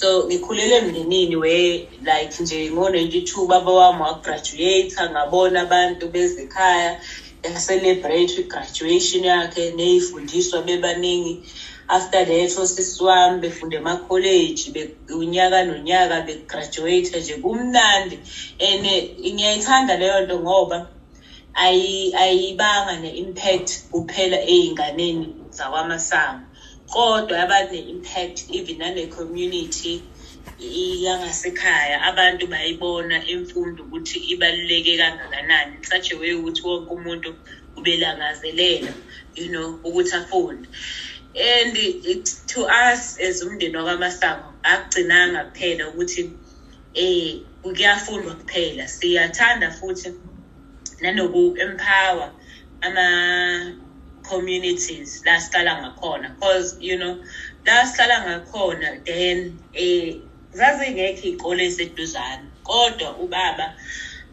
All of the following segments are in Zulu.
so ngikhulele emndenini we like nje ngo-ninety-two baba wami wagraduate ngabona abantu bezekhaya ya-celebrate i-graduation yakhe ney'fundiswa bebaningi. After that osisi wami befunde emakholeji unyaka nonyaka begraduate nje kumnandi. And ngiyayithanda leyo nto ngoba ayibanga ne-impact kuphela ey'nganeni zakwamasango. Kodwa yaba ne-impact even nane-community yangasekhaya. Abantu bayibona imfundo ukuthi ibaluleke kangakanani. In such a way ukuthi wonke umuntu ubelangazelela you know ukuthi afunde. And it, to us as umndeni wakwamasango akugcinanga kuphela ukuthi eh kuyafundwa kuphela. Siyathanda futhi nanoku-empower ama-communities la sihlala ngakhona because you know la sihlala ngakhona then eh zazingekho iy'kole eseduzane kodwa ubaba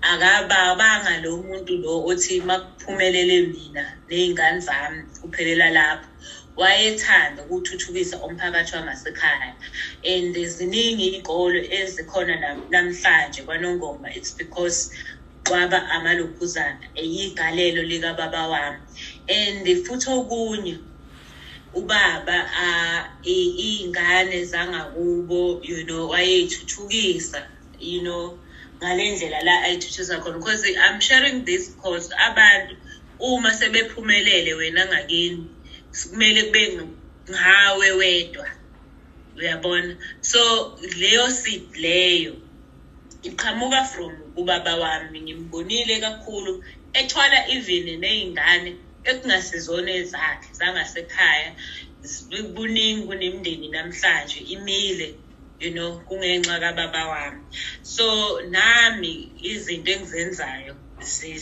akabanga lo muntu lo othi makuphumelele mina ney'ngane zami kuphelela lapho wayethanda ukuthuthukisa umphakathi wangasekhaya. And ziningi iy'kole ezikhona namhlanje kwanongoma it's because kwaba amalokhuzana eyigalelo likababa wami. And futhi okunye ubaba iy'ngane zangakubo you know wayey'thuthukisa you know ngale ndlela la ayithuthukisa khona. Because i'm sharing this because abantu uma sebephumelele wena ngakini kumele kube ngawe wedwa uyabona? So leyo seed leyo iqhamuka from ubaba wami ngimbonile kakhulu ethwala even ney'ngane ekungasizona ezakhe zangasekhaya kuningi kunemindeni namhlanje imile you know kungenxa kababa wami. So nami izinto engizenzayo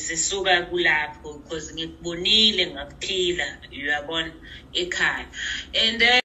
zisuka kulapho because ngikubonile ngakuphila uyabona ekhaya. And then